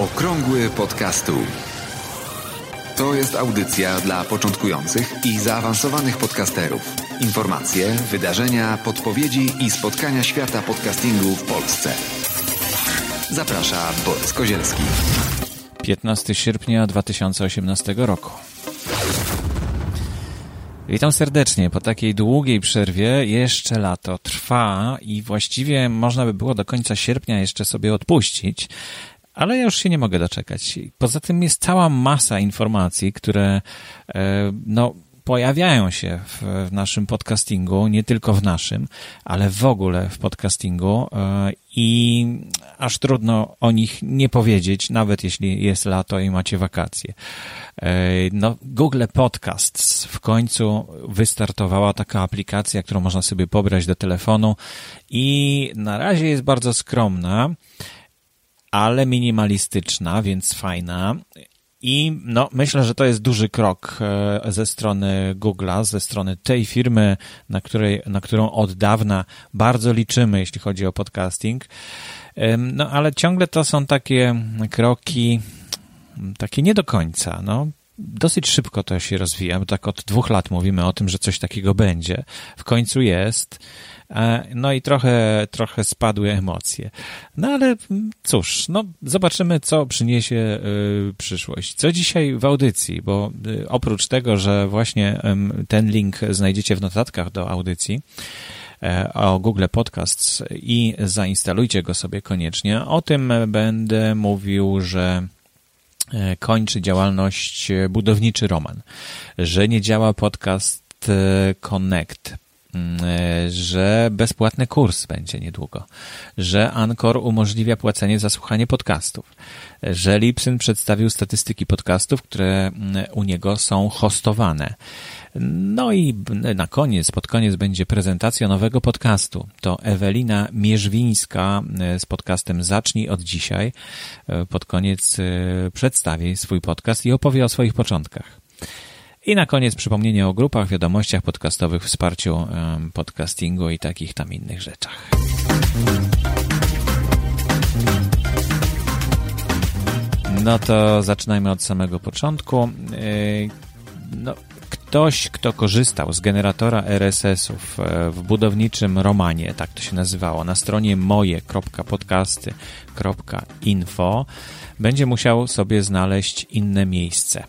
Okrągły podcastu. To jest audycja dla początkujących i zaawansowanych podcasterów. Informacje, wydarzenia, podpowiedzi i spotkania świata podcastingu w Polsce. Zaprasza Borys Kozielski. 15 sierpnia 2018 roku. Witam serdecznie. Po takiej długiej przerwie jeszcze lato trwa i właściwie można by było do końca sierpnia jeszcze sobie odpuścić, ale ja już się nie mogę doczekać. Poza tym jest cała masa informacji, które e, no pojawiają się w, naszym podcastingu, nie tylko w naszym, ale w ogóle w podcastingu e, i aż trudno o nich nie powiedzieć, nawet jeśli jest lato i macie wakacje. E, no, Google Podcasts w końcu wystartowała taka aplikacja, którą można sobie pobrać do telefonu i na razie jest bardzo skromna, ale minimalistyczna, więc fajna. I no, myślę, że to jest duży krok e, ze strony Google'a, ze strony tej firmy, na, której, na którą od dawna bardzo liczymy, jeśli chodzi o podcasting. No, ale ciągle to są takie kroki, takie nie do końca. No, dosyć szybko to się rozwija, bo tak od dwóch lat mówimy o tym, że coś takiego będzie. W końcu jest. E, no i trochę, trochę spadły emocje. No ale cóż, no zobaczymy, co przyniesie y, przyszłość. Co dzisiaj w audycji, bo y, oprócz tego, że właśnie ten link znajdziecie w notatkach do audycji, e, o Google Podcasts i zainstalujcie go sobie koniecznie. O tym będę mówił, że kończy działalność budowniczy Roman, że nie działa podcast Connect, e, że bezpłatny kurs będzie niedługo, że Anchor umożliwia płacenie za słuchanie podcastów, że Lipsyn przedstawił statystyki podcastów, które mm, u niego są hostowane. No i na koniec, pod koniec będzie prezentacja nowego podcastu. To Ewelina Mierzwińska e, z podcastem Zacznij od dzisiaj. E, pod koniec przedstawi swój podcast i opowie o swoich początkach. I na koniec przypomnienie o grupach, wiadomościach podcastowych, wsparciu podcastingu i takich tam innych rzeczach. No to zaczynajmy od samego początku. Yy, no, ktoś, kto korzystał z generatora RSS-ów e, w budowniczym Romanie, tak to się nazywało, na stronie moje.podcasty.info, będzie musiał sobie znaleźć inne miejsce.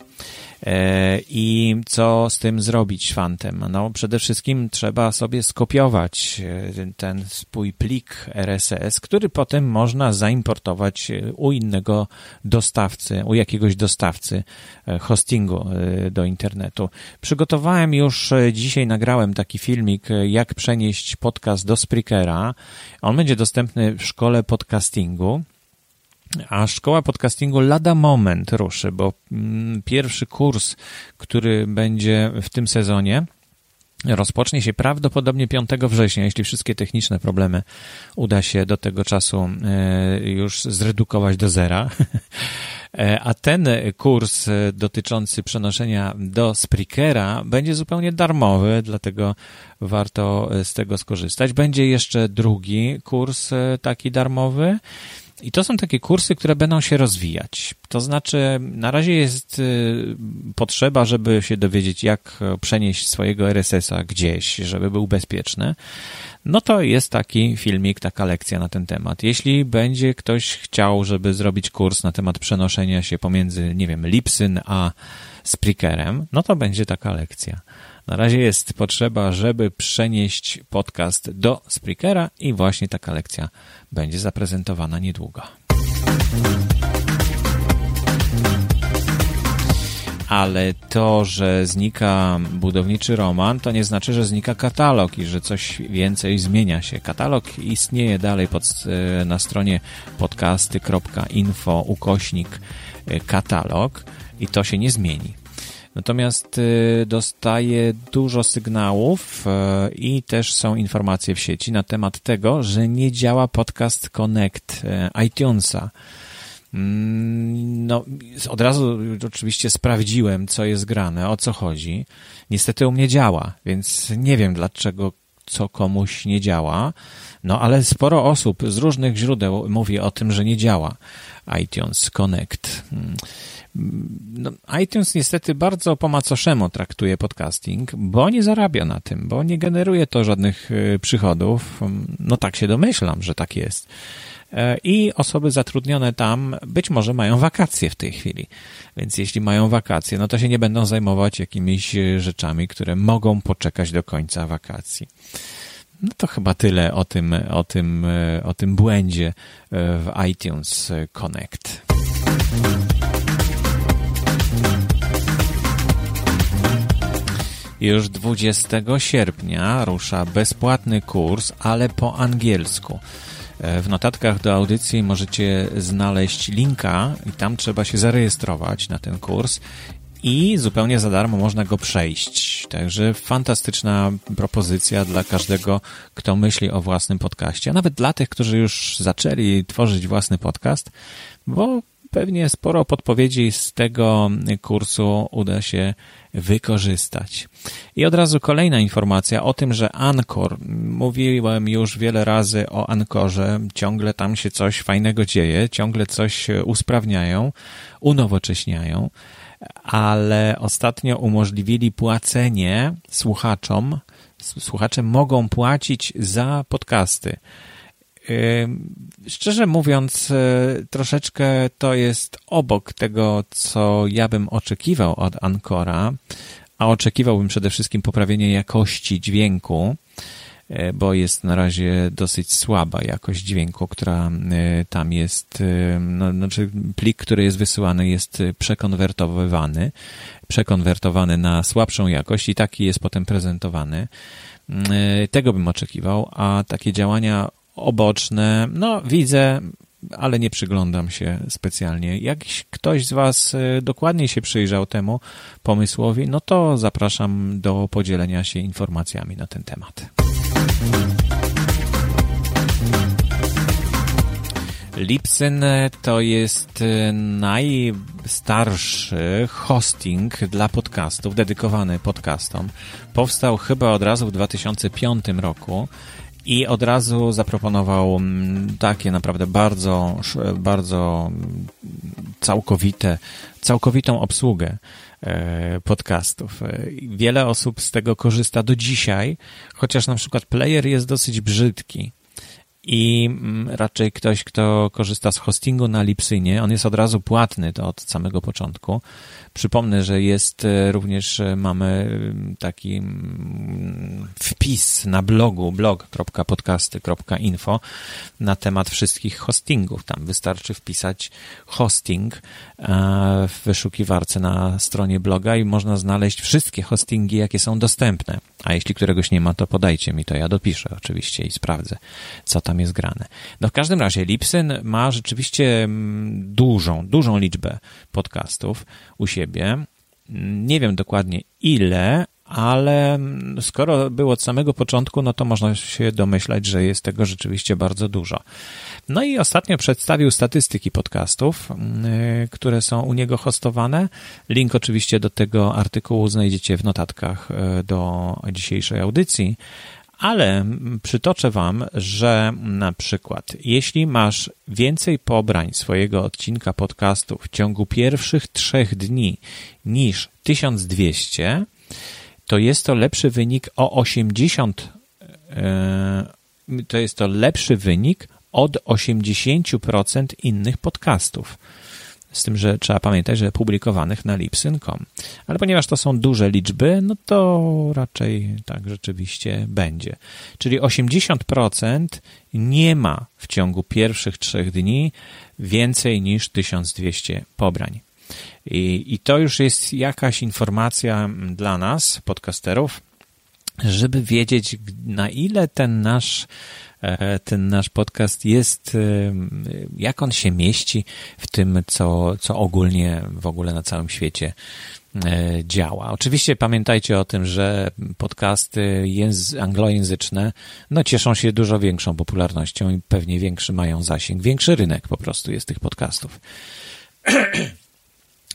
E, I co z tym zrobić fantem? No, przede wszystkim trzeba sobie skopiować e, ten swój plik RSS, który potem można zaimportować e, u innego dostawcy, u jakiegoś dostawcy hostingu do internetu. Przygotowałem już dzisiaj, nagrałem taki filmik, jak przenieść podcast do Spreakera. On będzie dostępny w szkole podcastingu. A szkoła podcastingu lada moment ruszy, bo mm, pierwszy kurs, który będzie w tym sezonie, rozpocznie się prawdopodobnie 5 września, jeśli wszystkie techniczne problemy uda się do tego czasu e, już zredukować do zera. E, a ten kurs dotyczący przenoszenia do Spreakera będzie zupełnie darmowy, dlatego warto z tego skorzystać. Będzie jeszcze drugi kurs e, taki darmowy i to są takie kursy, które będą się rozwijać. To znaczy, na razie jest y, potrzeba, żeby się dowiedzieć, jak przenieść swojego RSS-a gdzieś, żeby był bezpieczny. No to jest taki filmik, taka lekcja na ten temat. Jeśli będzie ktoś chciał, żeby zrobić kurs na temat przenoszenia się pomiędzy, nie wiem, Lipsyn a Spreakerem, no to będzie taka lekcja. Na razie jest potrzeba, żeby przenieść podcast do Spreakera i właśnie taka lekcja będzie zaprezentowana niedługo. Ale to, że znika budowniczy roman, to nie znaczy, że znika katalog i że coś więcej zmienia się. Katalog istnieje dalej pod, e, na stronie podcasty.info ukośnik e, katalog i to się nie zmieni. Natomiast y, dostaję dużo sygnałów i też są informacje w sieci na temat tego, że nie działa podcast Connect iTunesa. Mm, no, od razu oczywiście sprawdziłem, co jest grane, o co chodzi. Niestety u mnie działa, więc nie wiem dlaczego co komuś nie działa. No ale sporo osób z różnych źródeł mówi o tym, że nie działa iTunes Connect. Hmm. No, iTunes niestety bardzo po macoszemu traktuje podcasting, bo nie zarabia na tym, bo nie generuje to żadnych y, przychodów. No tak się domyślam, że tak jest. E, I osoby zatrudnione tam być może mają wakacje w tej chwili. Więc jeśli mają wakacje, no to się nie będą zajmować jakimiś y, rzeczami, które mogą poczekać do końca wakacji. No to chyba tyle o tym, o tym, y, o tym błędzie w iTunes Connect. Już 20 sierpnia rusza bezpłatny kurs, ale po angielsku. E, w notatkach do audycji możecie znaleźć linka i tam trzeba się zarejestrować na ten kurs i zupełnie za darmo można go przejść. Także fantastyczna propozycja dla każdego, kto myśli o własnym podcaście, a nawet dla tych, którzy już zaczęli tworzyć własny podcast, bo pewnie sporo podpowiedzi z tego kursu uda się wykorzystać. I od razu kolejna informacja o tym, że Anchor, mówiłem już wiele razy o Ankorze, ciągle tam się coś fajnego dzieje, ciągle coś usprawniają, unowocześniają, ale ostatnio umożliwili płacenie słuchaczom, słuchacze mogą płacić za podcasty. Szczerze mówiąc, e, troszeczkę to jest obok tego, co ja bym oczekiwał od Ancora, a oczekiwałbym przede wszystkim poprawienia jakości dźwięku, e, bo jest na razie dosyć słaba jakość dźwięku, która e, tam jest, no, znaczy plik, który jest wysyłany jest przekonwertowywany, przekonwertowany na słabszą jakość i taki jest potem prezentowany. Tego bym oczekiwał, a takie działania oboczne. No, widzę, ale nie przyglądam się specjalnie. Jak ktoś z Was y, dokładnie się przyjrzał temu pomysłowi, no to zapraszam do podzielenia się informacjami na ten temat. Lipsyn to jest y, najstarszy hosting dla podcastów, dedykowany podcastom. Powstał chyba od razu w 2005 roku i od razu zaproponował mm, takie naprawdę bardzo, bardzo całkowite, całkowitą obsługę e, podcastów. E, wiele osób z tego korzysta do dzisiaj, chociaż na przykład player jest dosyć brzydki i mm, raczej ktoś, kto korzysta z hostingu na Lipsynie, on jest od razu płatny to od samego początku. Przypomnę, że jest e, również, e, mamy taki mm, wpis na blogu blog.podcasty.info na temat wszystkich hostingów. Tam wystarczy wpisać hosting e, w wyszukiwarce na stronie bloga i można znaleźć wszystkie hostingi, jakie są dostępne. A jeśli któregoś nie ma, to podajcie mi to, ja dopiszę oczywiście i sprawdzę, co tam jest grane. No w każdym razie Lipsyn ma rzeczywiście mm, dużą, dużą liczbę podcastów u siebie. Nie wiem dokładnie ile, ale skoro było od samego początku, no to można się domyślać, że jest tego rzeczywiście bardzo dużo. No i ostatnio przedstawił statystyki podcastów, które są u niego hostowane. Link oczywiście do tego artykułu znajdziecie w notatkach yy, do dzisiejszej audycji. Ale przytoczę Wam, że na przykład, jeśli masz więcej pobrań swojego odcinka podcastu w ciągu pierwszych trzech dni niż 1200, to jest to lepszy wynik o 80, e, to jest to lepszy wynik od 80% innych podcastów. Z tym, że trzeba pamiętać, że publikowanych na lipsyn.com. Ale ponieważ to są duże liczby, no to raczej tak rzeczywiście będzie. Czyli 80% nie ma w ciągu pierwszych trzech dni więcej niż 1200 pobrań. I, I to już jest jakaś informacja dla nas, podcasterów, żeby wiedzieć, na ile ten nasz ten nasz podcast jest, e, jak on się mieści w tym, co, co ogólnie w ogóle na całym świecie e, działa. Oczywiście pamiętajcie o tym, że podcasty anglojęzyczne no, cieszą się dużo większą popularnością i pewnie większy mają zasięg, większy rynek po prostu jest tych podcastów.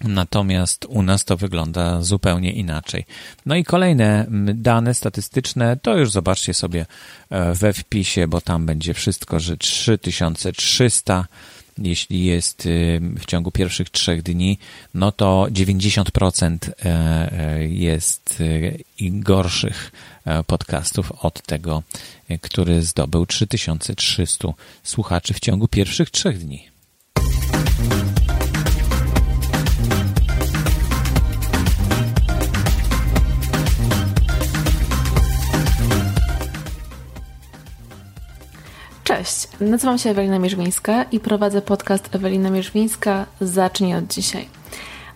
Natomiast u nas to wygląda zupełnie inaczej. No i kolejne dane statystyczne to już zobaczcie sobie e, we wpisie, bo tam będzie wszystko, że 3300 jeśli jest y, w ciągu pierwszych trzech dni, no to 90% e, e, jest y, gorszych podcastów od tego, który zdobył 3300 słuchaczy w ciągu pierwszych trzech dni. Cześć, nazywam się Ewelina Mierzwińska i prowadzę podcast Ewelina Mierzwińska Zacznij od dzisiaj.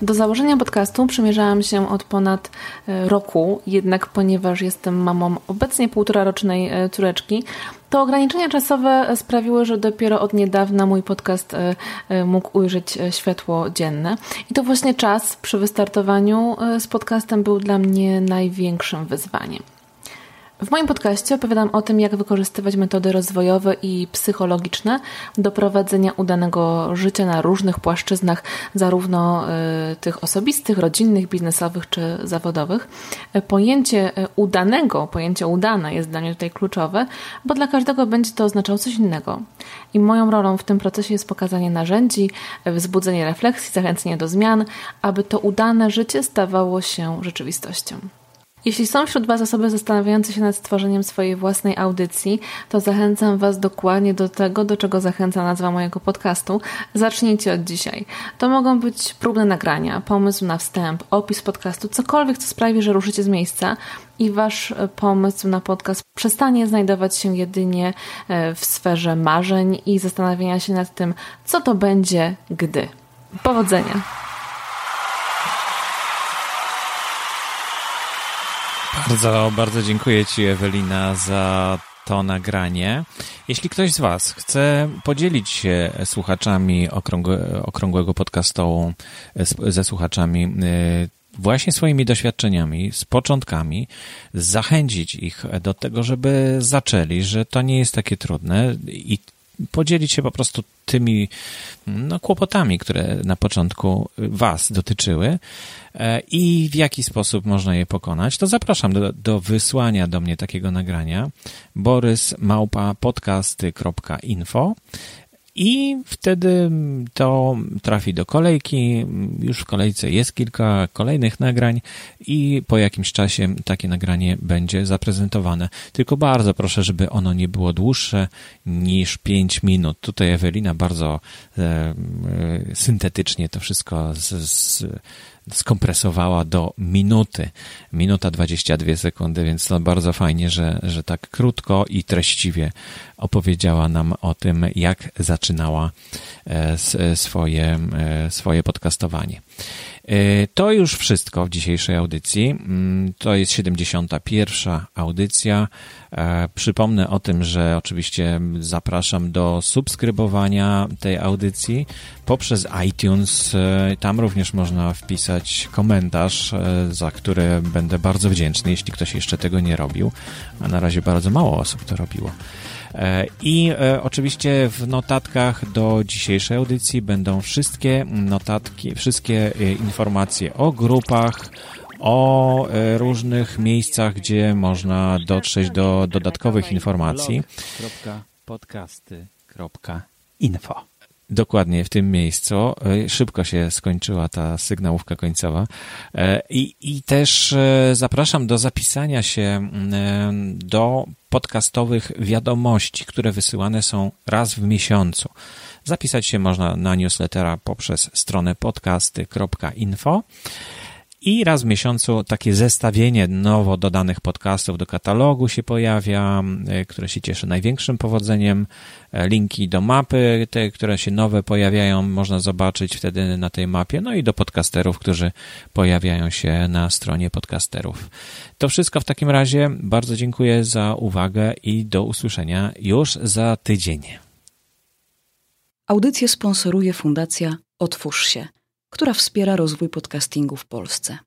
Do założenia podcastu przymierzałam się od ponad e, roku, jednak ponieważ jestem mamą obecnie półtora rocznej e, córeczki, to ograniczenia czasowe sprawiły, że dopiero od niedawna mój podcast e, mógł ujrzeć światło dzienne. I to właśnie czas przy wystartowaniu z podcastem był dla mnie największym wyzwaniem. W moim podcaście opowiadam o tym, jak wykorzystywać metody rozwojowe i psychologiczne do prowadzenia udanego życia na różnych płaszczyznach, zarówno y, tych osobistych, rodzinnych, biznesowych czy zawodowych. Pojęcie y, udanego, pojęcie udane jest dla mnie tutaj kluczowe, bo dla każdego będzie to oznaczało coś innego. I moją rolą w tym procesie jest pokazanie narzędzi, wzbudzenie refleksji, zachęcenie do zmian, aby to udane życie stawało się rzeczywistością. Jeśli są wśród Was osoby zastanawiające się nad stworzeniem swojej własnej audycji, to zachęcam Was dokładnie do tego, do czego zachęca nazwa mojego podcastu. Zacznijcie od dzisiaj. To mogą być próbne nagrania, pomysł na wstęp, opis podcastu, cokolwiek, co sprawi, że ruszycie z miejsca i Wasz pomysł na podcast przestanie znajdować się jedynie e, w sferze marzeń i zastanawiania się nad tym, co to będzie, gdy. Powodzenia! Bardzo, bardzo dziękuję Ci, Ewelina, za to nagranie. Jeśli ktoś z Was chce podzielić się słuchaczami okrągłe, okrągłego podcastu, ze słuchaczami y, właśnie swoimi doświadczeniami, z początkami, zachęcić ich do tego, żeby zaczęli, że to nie jest takie trudne i podzielić się po prostu tymi no, kłopotami, które na początku Was dotyczyły e, i w jaki sposób można je pokonać, to zapraszam do, do wysłania do mnie takiego nagrania. Borysmałpa.podcasty.info i wtedy to trafi do kolejki. Już w kolejce jest kilka kolejnych nagrań, i po jakimś czasie takie nagranie będzie zaprezentowane. Tylko bardzo proszę, żeby ono nie było dłuższe niż 5 minut. Tutaj Ewelina bardzo e, e, syntetycznie to wszystko z, z skompresowała do minuty, minuta 22 sekundy, więc to bardzo fajnie, że, że tak krótko i treściwie opowiedziała nam o tym, jak zaczynała e, swoje, e, swoje podcastowanie. E, to już wszystko w dzisiejszej audycji. Mm, to jest 71. audycja. E, przypomnę o tym, że oczywiście zapraszam do subskrybowania tej audycji poprzez iTunes. E, tam również można wpisać komentarz, za który będę bardzo wdzięczny, jeśli ktoś jeszcze tego nie robił, a na razie bardzo mało osób to robiło. E, I e, oczywiście w notatkach do dzisiejszej audycji będą wszystkie notatki, wszystkie e, informacje o grupach, o różnych miejscach, gdzie można dotrzeć do dodatkowych informacji. Podcasty.info Dokładnie w tym miejscu. Szybko się skończyła ta sygnałówka końcowa. I, I też zapraszam do zapisania się do podcastowych wiadomości, które wysyłane są raz w miesiącu. Zapisać się można na newslettera poprzez stronę podcasty.info. I raz w miesiącu takie zestawienie nowo dodanych podcastów do katalogu się pojawia, e, które się cieszy największym powodzeniem. E, linki do mapy, te, które się nowe pojawiają, można zobaczyć wtedy na tej mapie. No i do podcasterów, którzy pojawiają się na stronie podcasterów. To wszystko w takim razie. Bardzo dziękuję za uwagę i do usłyszenia już za tydzień. Audycję sponsoruje Fundacja Otwórz się – która wspiera rozwój podcastingu w Polsce.